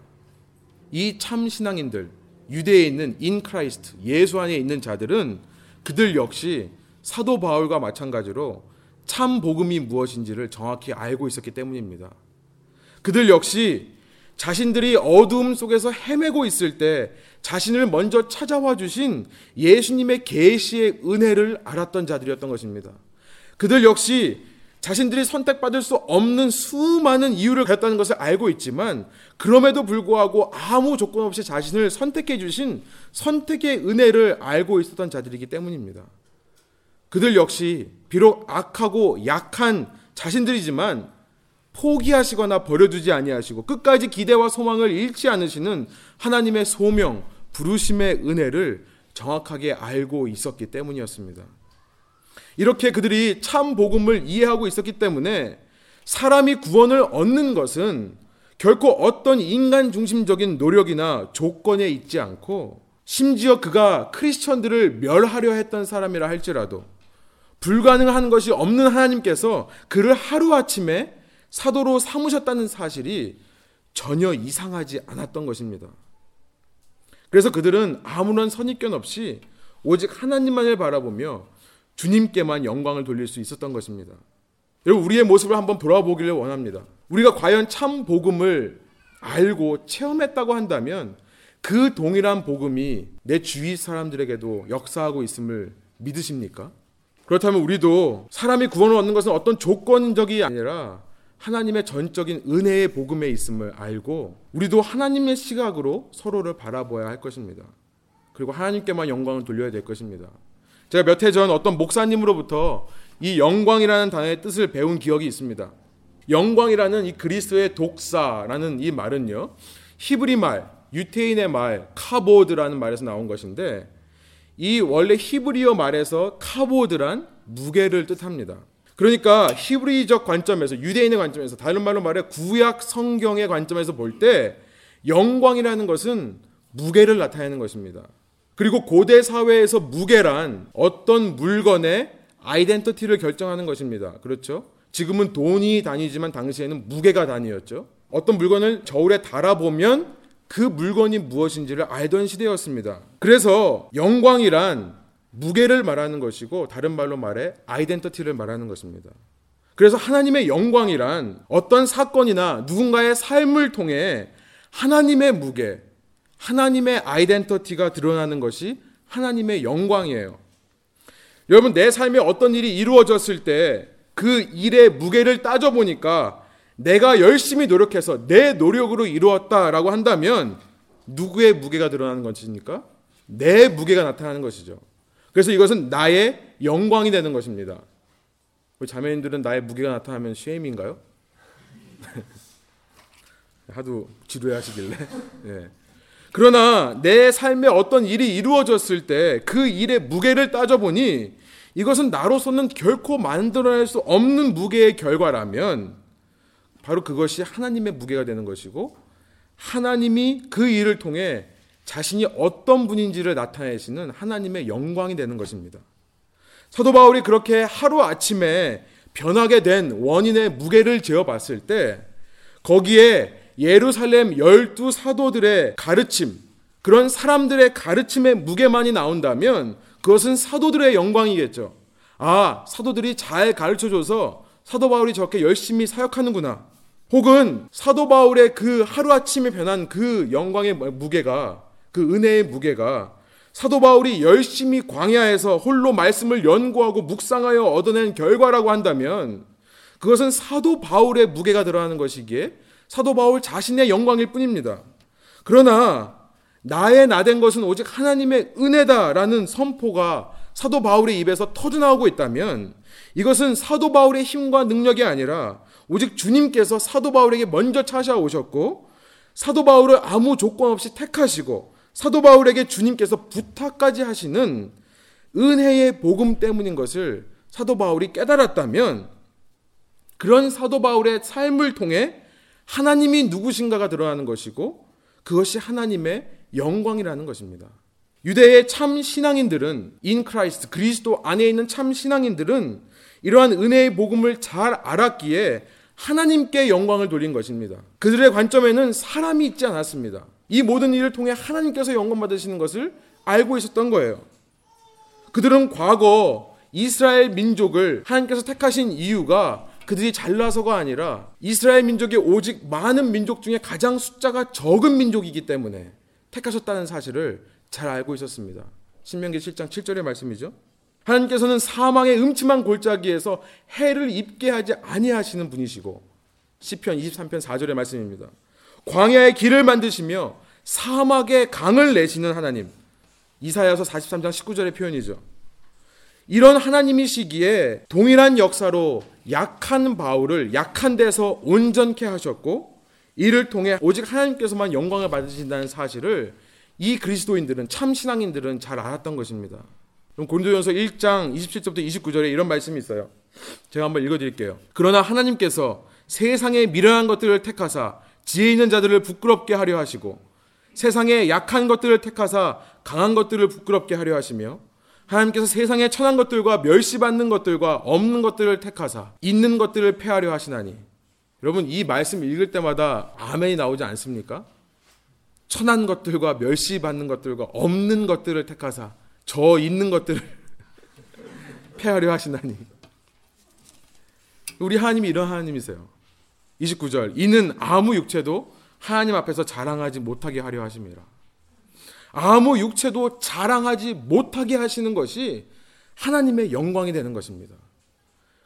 이 참 신앙인들, 유대에 있는 in Christ, 예수 안에 있는 자들은 그들 역시 사도 바울과 마찬가지로 참 복음이 무엇인지를 정확히 알고 있었기 때문입니다. 그들 역시 자신들이 어두움 속에서 헤매고 있을 때 자신을 먼저 찾아와 주신 예수님의 계시의 은혜를 알았던 자들이었던 것입니다. 그들 역시 자신들이 선택받을 수 없는 수많은 이유를 가졌다는 것을 알고 있지만 그럼에도 불구하고 아무 조건 없이 자신을 선택해 주신 선택의 은혜를 알고 있었던 자들이기 때문입니다. 그들 역시 비록 악하고 약한 자신들이지만 포기하시거나 버려두지 아니하시고 끝까지 기대와 소망을 잃지 않으시는 하나님의 소명, 부르심의 은혜를 정확하게 알고 있었기 때문이었습니다. 이렇게 그들이 참 복음을 이해하고 있었기 때문에 사람이 구원을 얻는 것은 결코 어떤 인간 중심적인 노력이나 조건에 있지 않고 심지어 그가 크리스천들을 멸하려 했던 사람이라 할지라도 불가능한 것이 없는 하나님께서 그를 하루아침에 사도로 삼으셨다는 사실이 전혀 이상하지 않았던 것입니다. 그래서 그들은 아무런 선입견 없이 오직 하나님만을 바라보며 주님께만 영광을 돌릴 수 있었던 것입니다. 여러분 우리의 모습을 한번 돌아보기를 원합니다. 우리가 과연 참 복음을 알고 체험했다고 한다면 그 동일한 복음이 내 주위 사람들에게도 역사하고 있음을 믿으십니까? 그렇다면 우리도 사람이 구원을 얻는 것은 어떤 조건적이 아니라 하나님의 전적인 은혜의 복음에 있음을 알고 우리도 하나님의 시각으로 서로를 바라보아야 할 것입니다. 그리고 하나님께만 영광을 돌려야 될 것입니다. 제가 몇 해 전 어떤 목사님으로부터 이 영광이라는 단어의 뜻을 배운 기억이 있습니다. 영광이라는 이 그리스의 독사라는 이 말은요. 히브리 말, 유태인의 말, 카보드라는 말에서 나온 것인데 이 원래 히브리어 말에서 카보드란 무게를 뜻합니다. 그러니까 히브리적 관점에서 유대인의 관점에서 다른 말로 말해 구약 성경의 관점에서 볼 때 영광이라는 것은 무게를 나타내는 것입니다. 그리고 고대 사회에서 무게란 어떤 물건의 아이덴티티를 결정하는 것입니다. 그렇죠? 지금은 돈이 단위지만 당시에는 무게가 단위였죠. 어떤 물건을 저울에 달아보면 그 물건이 무엇인지를 알던 시대였습니다. 그래서 영광이란 무게를 말하는 것이고 다른 말로 말해 아이덴티티를 말하는 것입니다. 그래서 하나님의 영광이란 어떤 사건이나 누군가의 삶을 통해 하나님의 무게, 하나님의 아이덴티티가 드러나는 것이 하나님의 영광이에요. 여러분 내 삶에 어떤 일이 이루어졌을 때 그 일의 무게를 따져 보니까 내가 열심히 노력해서 내 노력으로 이루었다라고 한다면 누구의 무게가 드러나는 것입니까? 내 무게가 나타나는 것이죠. 그래서 이것은 나의 영광이 되는 것입니다. 우리 자매님들은 나의 무게가 나타나면 쉐임인가요? 하도 지루해 하시길래. 네. 그러나 내 삶에 어떤 일이 이루어졌을 때 그 일의 무게를 따져보니 이것은 나로서는 결코 만들어낼 수 없는 무게의 결과라면 바로 그것이 하나님의 무게가 되는 것이고 하나님이 그 일을 통해 자신이 어떤 분인지를 나타내시는 하나님의 영광이 되는 것입니다. 사도 바울이 그렇게 하루 아침에 변하게 된 원인의 무게를 재어 봤을 때 거기에 예루살렘 열두 사도들의 가르침, 그런 사람들의 가르침의 무게만이 나온다면 그것은 사도들의 영광이겠죠. 아, 사도들이 잘 가르쳐 줘서 사도 바울이 저렇게 열심히 사역하는구나. 혹은 사도 바울의 그 하루아침에 변한 그 영광의 무게가 그 은혜의 무게가 사도 바울이 열심히 광야에서 홀로 말씀을 연구하고 묵상하여 얻어낸 결과라고 한다면 그것은 사도 바울의 무게가 들어가는 것이기에 사도 바울 자신의 영광일 뿐입니다. 그러나 나의 나된 것은 오직 하나님의 은혜다라는 선포가 사도 바울의 입에서 터져 나오고 있다면 이것은 사도 바울의 힘과 능력이 아니라 오직 주님께서 사도 바울에게 먼저 찾아오셨고 사도 바울을 아무 조건 없이 택하시고 사도 바울에게 주님께서 부탁까지 하시는 은혜의 복음 때문인 것을 사도 바울이 깨달았다면 그런 사도 바울의 삶을 통해 하나님이 누구신가가 드러나는 것이고 그것이 하나님의 영광이라는 것입니다. 유대의 참 신앙인들은 in Christ 그리스도 안에 있는 참 신앙인들은 이러한 은혜의 복음을 잘 알았기에 하나님께 영광을 돌린 것입니다. 그들의 관점에는 사람이 있지 않았습니다. 이 모든 일을 통해 하나님께서 영광 받으시는 것을 알고 있었던 거예요. 그들은 과거 이스라엘 민족을 하나님께서 택하신 이유가 그들이 잘나서가 아니라 이스라엘 민족이 오직 많은 민족 중에 가장 숫자가 적은 민족이기 때문에 택하셨다는 사실을 잘 알고 있었습니다. 신명기 7장 7절의 말씀이죠. 하나님께서는 사망의 음침한 골짜기에서 해를 입게 하지 아니하시는 분이시고 시편 23편 4절의 말씀입니다. 광야의 길을 만드시며 사막의 강을 내시는 하나님. 이사야서 43장 19절의 표현이죠. 이런 하나님이시기에 동일한 역사로 약한 바울을 약한 데서 온전케 하셨고 이를 통해 오직 하나님께서만 영광을 받으신다는 사실을 이 그리스도인들은 참 신앙인들은 잘 알았던 것입니다. 그럼 고린도전서 1장 27절부터 29절에 이런 말씀이 있어요. 제가 한번 읽어 드릴게요. 그러나 하나님께서 세상의 미련한 것들을 택하사 지혜 있는 자들을 부끄럽게 하려 하시고 세상의 약한 것들을 택하사 강한 것들을 부끄럽게 하려 하시며 하나님께서 세상의 천한 것들과 멸시받는 것들과 없는 것들을 택하사 있는 것들을 폐하려 하시나니 여러분 이 말씀 읽을 때마다 아멘이 나오지 않습니까? 천한 것들과 멸시받는 것들과 없는 것들을 택하사 저 있는 것들을 폐하려 하시나니 우리 하나님이 이런 하나님이세요. 29절 이는 아무 육체도 하나님 앞에서 자랑하지 못하게 하려 하심이라. 아무 육체도 자랑하지 못하게 하시는 것이 하나님의 영광이 되는 것입니다.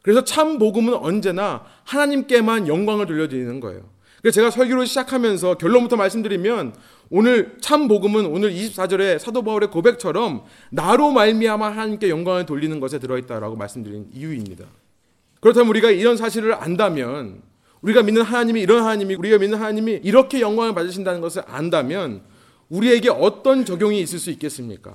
그래서 참 복음은 언제나 하나님께만 영광을 돌려드리는 거예요. 그래서 제가 설교를 시작하면서 결론부터 말씀드리면 오늘 참 복음은 오늘 24절에 사도 바울의 고백처럼 나로 말미암아 하나님께 영광을 돌리는 것에 들어 있다라고 말씀드린 이유입니다. 그렇다면 우리가 이런 사실을 안다면 우리가 믿는 하나님이 이런 하나님이 우리가 믿는 하나님이 이렇게 영광을 받으신다는 것을 안다면 우리에게 어떤 적용이 있을 수 있겠습니까?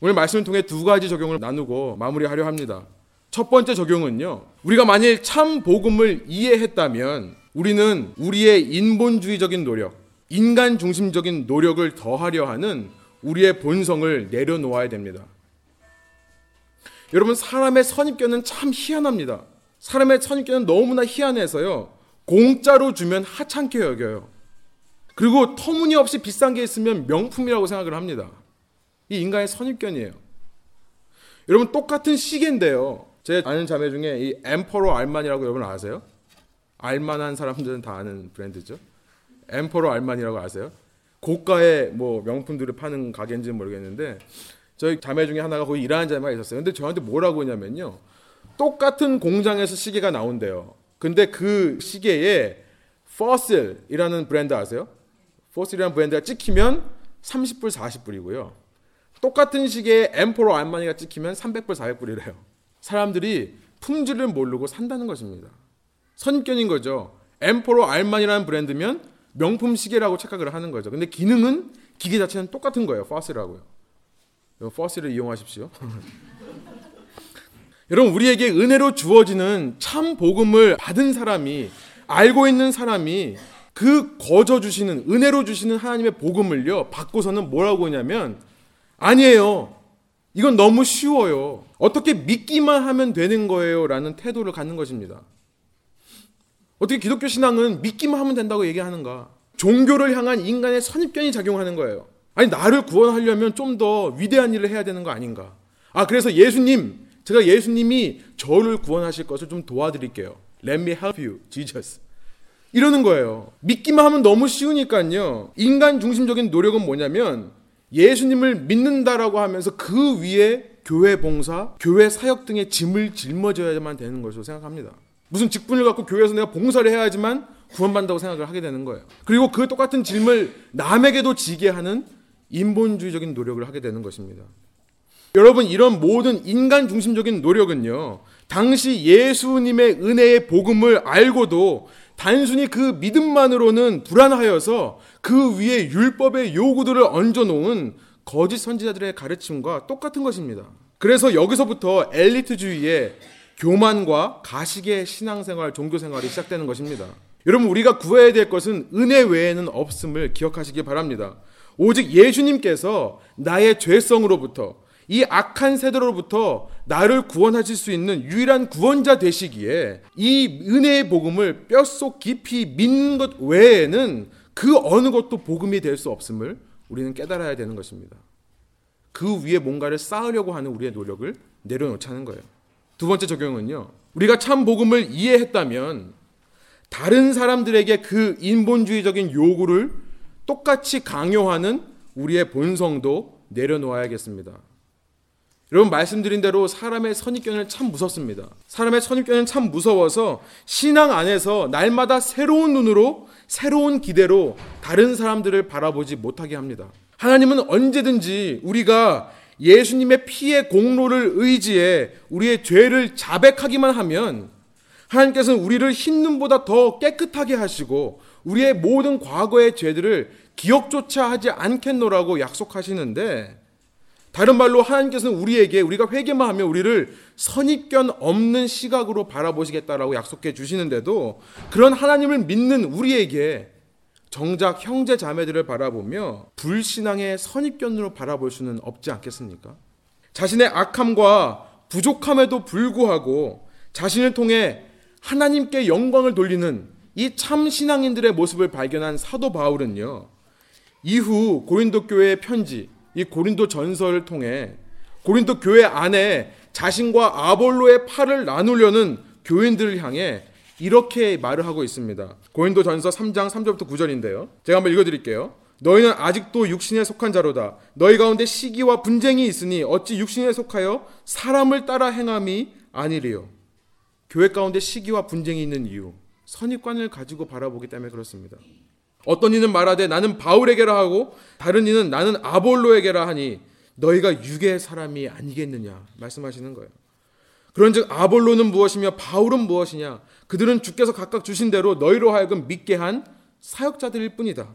오늘 말씀을 통해 두 가지 적용을 나누고 마무리하려 합니다. 첫 번째 적용은요. 우리가 만일 참 복음을 이해했다면 우리는 우리의 인본주의적인 노력, 인간 중심적인 노력을 더하려 하는 우리의 본성을 내려놓아야 됩니다. 여러분 사람의 선입견은 참 희한합니다. 사람의 선입견은 너무나 희한해서요. 공짜로 주면 하찮게 여겨요. 그리고 터무니없이 비싼 게 있으면 명품이라고 생각을 합니다. 이 인간의 선입견이에요. 여러분 똑같은 시계인데요. 제 아는 자매 중에 이 엠퍼로 알만이라고 여러분 아세요? 알만한 사람들은 다 아는 브랜드죠. 엠퍼로 알만이라고 아세요? 고가의 뭐 명품들을 파는 가게인지는 모르겠는데 저희 자매 중에 하나가 거기 일하는 자매가 있었어요. 근데 저한테 뭐라고 하냐면요. 똑같은 공장에서 시계가 나온대요. 근데 그 시계에 퍼슬이라는 브랜드 아세요? 포슬이라는 브랜드가 찍히면 30불, 40불이고요. 똑같은 시계에 엠포로 알마니가 찍히면 300불, 400불이래요. 사람들이 품질을 모르고 산다는 것입니다. 선입견인 거죠. 엠포로 알만이라는 브랜드면 명품 시계라고 착각을 하는 거죠. 근데 기능은 기계 자체는 똑같은 거예요. 퍼스라고요. 퍼스를 이용하십시오. 여러분 우리에게 은혜로 주어지는 참 복음을 받은 사람이 알고 있는 사람이 그 거저 주시는 은혜로 주시는 하나님의 복음을요 받고서는 뭐라고 하냐면 아니에요. 이건 너무 쉬워요. 어떻게 믿기만 하면 되는 거예요 라는 태도를 갖는 것입니다. 어떻게 기독교 신앙은 믿기만 하면 된다고 얘기하는가? 종교를 향한 인간의 선입견이 작용하는 거예요. 아니 나를 구원하려면 좀 더 위대한 일을 해야 되는 거 아닌가? 아 그래서 예수님 제가 예수님이 저를 구원하실 것을 좀 도와드릴게요. Let me help you, Jesus. 이러는 거예요. 믿기만 하면 너무 쉬우니까요. 인간 중심적인 노력은 뭐냐면 예수님을 믿는다라고 하면서 그 위에 교회 봉사, 교회 사역 등의 짐을 짊어져야만 되는 것으로 생각합니다. 무슨 직분을 갖고 교회에서 내가 봉사를 해야지만 구원받는다고 생각을 하게 되는 거예요. 그리고 그 똑같은 짐을 남에게도 지게 하는 인본주의적인 노력을 하게 되는 것입니다. 여러분 이런 모든 인간 중심적인 노력은요. 당시 예수님의 은혜의 복음을 알고도 단순히 그 믿음만으로는 불안하여서 그 위에 율법의 요구들을 얹어 놓은 거짓 선지자들의 가르침과 똑같은 것입니다. 그래서 여기서부터 엘리트주의의 교만과 가식의 신앙생활, 종교생활이 시작되는 것입니다. 여러분 우리가 구해야 될 것은 은혜 외에는 없음을 기억하시기 바랍니다. 오직 예수님께서 나의 죄성으로부터 이 악한 세대로부터 나를 구원하실 수 있는 유일한 구원자 되시기에 이 은혜의 복음을 뼛속 깊이 믿는 것 외에는 그 어느 것도 복음이 될 수 없음을 우리는 깨달아야 되는 것입니다. 그 위에 뭔가를 쌓으려고 하는 우리의 노력을 내려놓자는 거예요. 두 번째 적용은요. 우리가 참 복음을 이해했다면 다른 사람들에게 그 인본주의적인 요구를 똑같이 강요하는 우리의 본성도 내려놓아야겠습니다. 여러분 말씀드린 대로 사람의 선입견은 참 무섭습니다. 사람의 선입견은 참 무서워서 신앙 안에서 날마다 새로운 눈으로 새로운 기대로 다른 사람들을 바라보지 못하게 합니다. 하나님은 언제든지 우리가 예수님의 피의 공로를 의지해 우리의 죄를 자백하기만 하면 하나님께서는 우리를 흰 눈보다 더 깨끗하게 하시고 우리의 모든 과거의 죄들을 기억조차 하지 않겠노라고 약속하시는데 다른 말로 하나님께서는 우리에게 우리가 회개만 하면 우리를 선입견 없는 시각으로 바라보시겠다라고 약속해 주시는데도 그런 하나님을 믿는 우리에게 정작 형제 자매들을 바라보며 불신앙의 선입견으로 바라볼 수는 없지 않겠습니까? 자신의 악함과 부족함에도 불구하고 자신을 통해 하나님께 영광을 돌리는 이 참 신앙인들의 모습을 발견한 사도 바울은요. 이후 고린도 교회의 편지, 이 고린도 전설을 통해 고린도 교회 안에 자신과 아볼로의 팔을 나누려는 교인들을 향해 이렇게 말을 하고 있습니다. 고린도 전서 3장 3절부터 9절인데요. 제가 한번 읽어 드릴게요. 너희는 아직도 육신에 속한 자로다. 너희 가운데 시기와 분쟁이 있으니 어찌 육신에 속하여 사람을 따라 행함이 아니리요. 교회 가운데 시기와 분쟁이 있는 이유, 선입관을 가지고 바라보기 때문에 그렇습니다. 어떤 이는 말하되 나는 바울에게라 하고 다른 이는 나는 아볼로에게라 하니 너희가 육의 사람이 아니겠느냐 말씀하시는 거예요. 그런즉 아볼로는 무엇이며 바울은 무엇이냐 그들은 주께서 각각 주신 대로 너희로 하여금 믿게 한 사역자들일 뿐이다.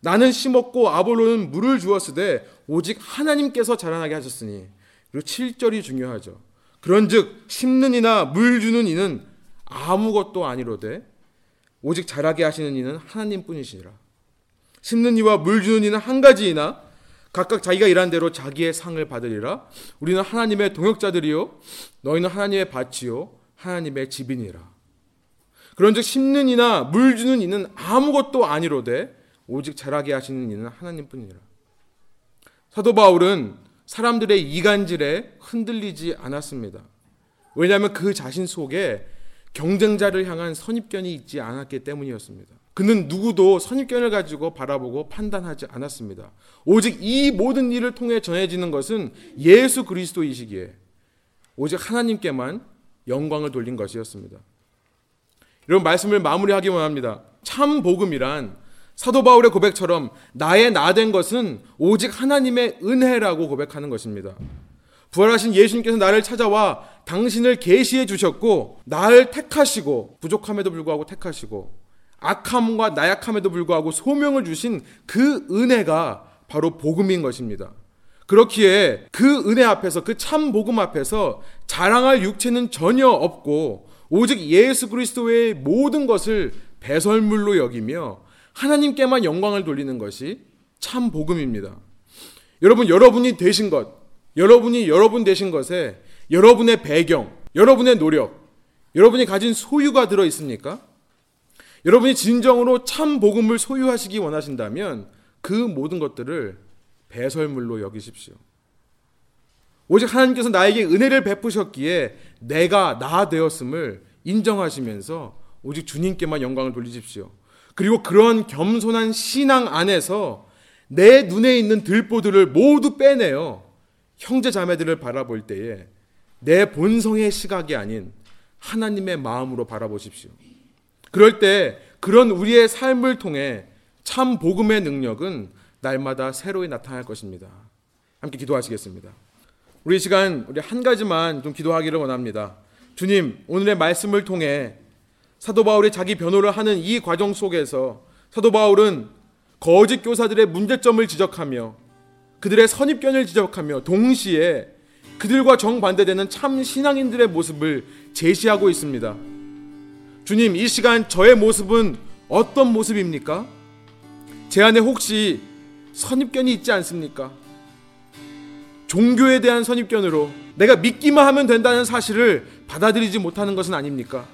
나는 심었고 아볼로는 물을 주었으되 오직 하나님께서 자라나게 하셨으니 그리고 7절이 중요하죠. 그런즉 심는 이나 물 주는 이는 아무것도 아니로되 오직 자라게 하시는 이는 하나님 뿐이시니라. 심는 이와 물 주는 이는 한 가지이나 각각 자기가 일한 대로 자기의 상을 받으리라. 우리는 하나님의 동역자들이요 너희는 하나님의 밭이요 하나님의 집이니라. 그런즉 심는 이나 물 주는 이는 아무것도 아니로되 오직 자라게 하시는 이는 하나님뿐이라. 사도 바울은 사람들의 이간질에 흔들리지 않았습니다. 왜냐하면 그 자신 속에 경쟁자를 향한 선입견이 있지 않았기 때문이었습니다. 그는 누구도 선입견을 가지고 바라보고 판단하지 않았습니다. 오직 이 모든 일을 통해 전해지는 것은 예수 그리스도이시기에 오직 하나님께만 영광을 돌린 것이었습니다. 이런 말씀을 마무리하기만 합니다. 참 복음이란 사도 바울의 고백처럼 나의 나 된 것은 오직 하나님의 은혜라고 고백하는 것입니다. 부활하신 예수님께서 나를 찾아와 당신을 계시해 주셨고 나를 택하시고 부족함에도 불구하고 택하시고 악함과 나약함에도 불구하고 소명을 주신 그 은혜가 바로 복음인 것입니다. 그렇기에 그 은혜 앞에서 그 참 복음 앞에서 자랑할 육체는 전혀 없고 오직 예수 그리스도의 모든 것을 배설물로 여기며 하나님께만 영광을 돌리는 것이 참 복음입니다. 여러분 여러분이 되신 것 여러분이 여러분 되신 것에 여러분의 배경, 여러분의 노력, 여러분이 가진 소유가 들어 있습니까? 여러분이 진정으로 참 복음을 소유하시기 원하신다면 그 모든 것들을 배설물로 여기십시오. 오직 하나님께서 나에게 은혜를 베푸셨기에 내가 나 되었음을 인정하시면서 오직 주님께만 영광을 돌리십시오. 그리고 그런 겸손한 신앙 안에서 내 눈에 있는 들보들을 모두 빼내어 형제 자매들을 바라볼 때에 내 본성의 시각이 아닌 하나님의 마음으로 바라보십시오. 그럴 때 그런 우리의 삶을 통해 참 복음의 능력은 날마다 새로이 나타날 것입니다. 함께 기도하시겠습니다. 우리 시간 우리 한 가지만 좀 기도하기를 원합니다. 주님, 오늘의 말씀을 통해 사도 바울이 자기 변호를 하는 이 과정 속에서 사도 바울은 거짓 교사들의 문제점을 지적하며 그들의 선입견을 지적하며 동시에 그들과 정반대되는 참 신앙인들의 모습을 제시하고 있습니다. 주님, 이 시간 저의 모습은 어떤 모습입니까? 제 안에 혹시 선입견이 있지 않습니까? 종교에 대한 선입견으로 내가 믿기만 하면 된다는 사실을 받아들이지 못하는 것은 아닙니까?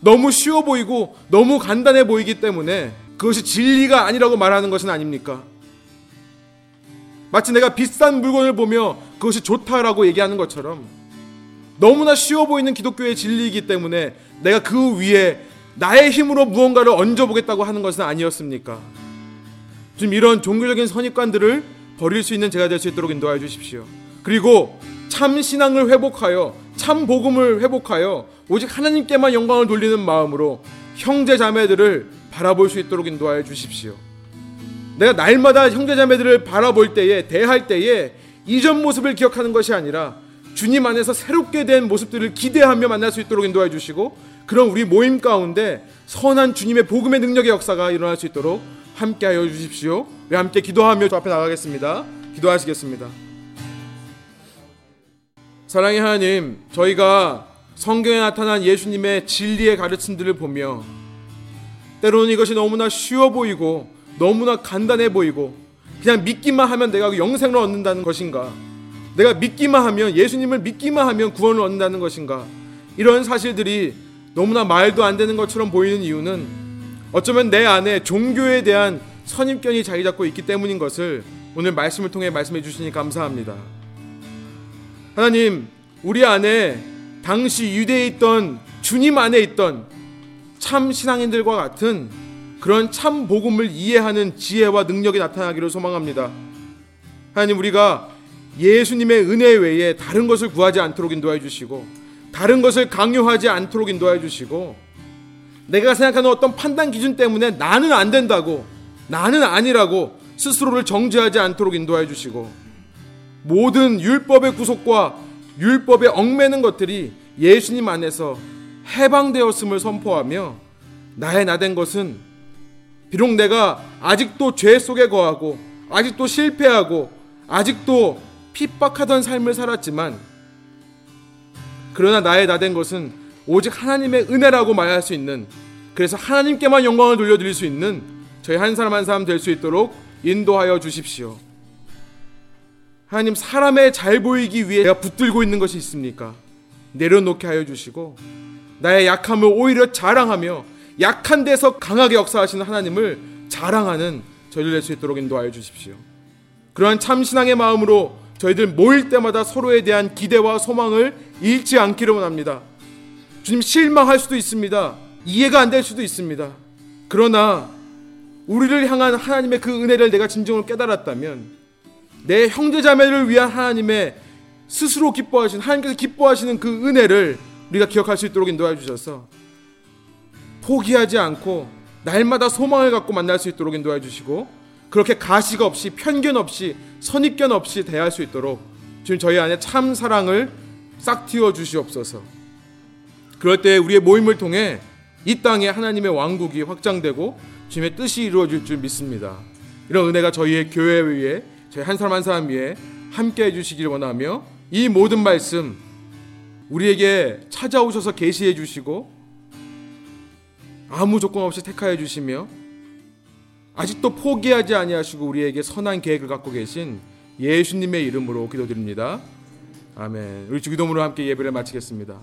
너무 쉬워 보이고 너무 간단해 보이기 때문에 그것이 진리가 아니라고 말하는 것은 아닙니까? 마치 내가 비싼 물건을 보며 그것이 좋다라고 얘기하는 것처럼 너무나 쉬워 보이는 기독교의 진리이기 때문에 내가 그 위에 나의 힘으로 무언가를 얹어보겠다고 하는 것은 아니었습니까? 지금 이런 종교적인 선입관들을 버릴 수 있는 제가 될 수 있도록 인도하여 주십시오. 그리고 참 신앙을 회복하여 참 복음을 회복하여 오직 하나님께만 영광을 돌리는 마음으로 형제 자매들을 바라볼 수 있도록 인도하여 주십시오. 내가 날마다 형제 자매들을 바라볼 때에 대할 때에 이전 모습을 기억하는 것이 아니라 주님 안에서 새롭게 된 모습들을 기대하며 만날 수 있도록 인도해 주시고 그런 우리 모임 가운데 선한 주님의 복음의 능력의 역사가 일어날 수 있도록 함께하여 주십시오. 우리 함께 기도하며 저 앞에 나가겠습니다. 기도하시겠습니다. 사랑의 하나님, 저희가 성경에 나타난 예수님의 진리의 가르침들을 보며 때로는 이것이 너무나 쉬워 보이고 너무나 간단해 보이고 그냥 믿기만 하면 내가 영생을 얻는다는 것인가? 내가 믿기만 하면 예수님을 믿기만 하면 구원을 얻는다는 것인가? 이런 사실들이 너무나 말도 안 되는 것처럼 보이는 이유는 어쩌면 내 안에 종교에 대한 선입견이 자리 잡고 있기 때문인 것을 오늘 말씀을 통해 말씀해 주시니 감사합니다. 하나님, 우리 안에 당시 유대에 있던 주님 안에 있던 참 신앙인들과 같은 그런 참 복음을 이해하는 지혜와 능력이 나타나기를 소망합니다. 하나님 우리가 예수님의 은혜 외에 다른 것을 구하지 않도록 인도해 주시고 다른 것을 강요하지 않도록 인도해 주시고 내가 생각하는 어떤 판단 기준 때문에 나는 안 된다고 나는 아니라고 스스로를 정죄하지 않도록 인도해 주시고 모든 율법의 구속과 율법에 얽매는 것들이 예수님 안에서 해방되었음을 선포하며 나의 나된 것은 비록 내가 아직도 죄 속에 거하고 아직도 실패하고 아직도 핍박하던 삶을 살았지만 그러나 나의 나 된 것은 오직 하나님의 은혜라고 말할 수 있는 그래서 하나님께만 영광을 돌려드릴 수 있는 저희 한 사람 한 사람 될 수 있도록 인도하여 주십시오. 하나님 사람의 잘 보이기 위해 내가 붙들고 있는 것이 있습니까? 내려놓게 하여 주시고 나의 약함을 오히려 자랑하며 약한 데서 강하게 역사하시는 하나님을 자랑하는 저희들 될수 있도록 인도하여 주십시오. 그러한 참신앙의 마음으로 저희들 모일 때마다 서로에 대한 기대와 소망을 잃지 않기를 원합니다. 주님 실망할 수도 있습니다. 이해가 안 될 수도 있습니다. 그러나 우리를 향한 하나님의 그 은혜를 내가 진정으로 깨달았다면 내 형제자매를 위한 하나님의 스스로 기뻐하신 하나님께서 기뻐하시는 그 은혜를 우리가 기억할 수 있도록 인도해 주셔서 포기하지 않고 날마다 소망을 갖고 만날 수 있도록 인도해 주시고 그렇게 가식 없이 편견 없이 선입견 없이 대할 수 있도록 지금 저희 안에 참 사랑을 싹 틔워 주시옵소서. 그럴 때 우리의 모임을 통해 이 땅에 하나님의 왕국이 확장되고 주님의 뜻이 이루어질 줄 믿습니다. 이런 은혜가 저희의 교회 위에 저희 한 사람 한 사람 위에 함께 해주시길 원하며 이 모든 말씀 우리에게 찾아오셔서 계시해 주시고 아무 조건 없이 택하여 주시며 아직도 포기하지 아니하시고 우리에게 선한 계획을 갖고 계신 예수님의 이름으로 기도드립니다. 아멘. 우리 주기도문으로 함께 예배를 마치겠습니다.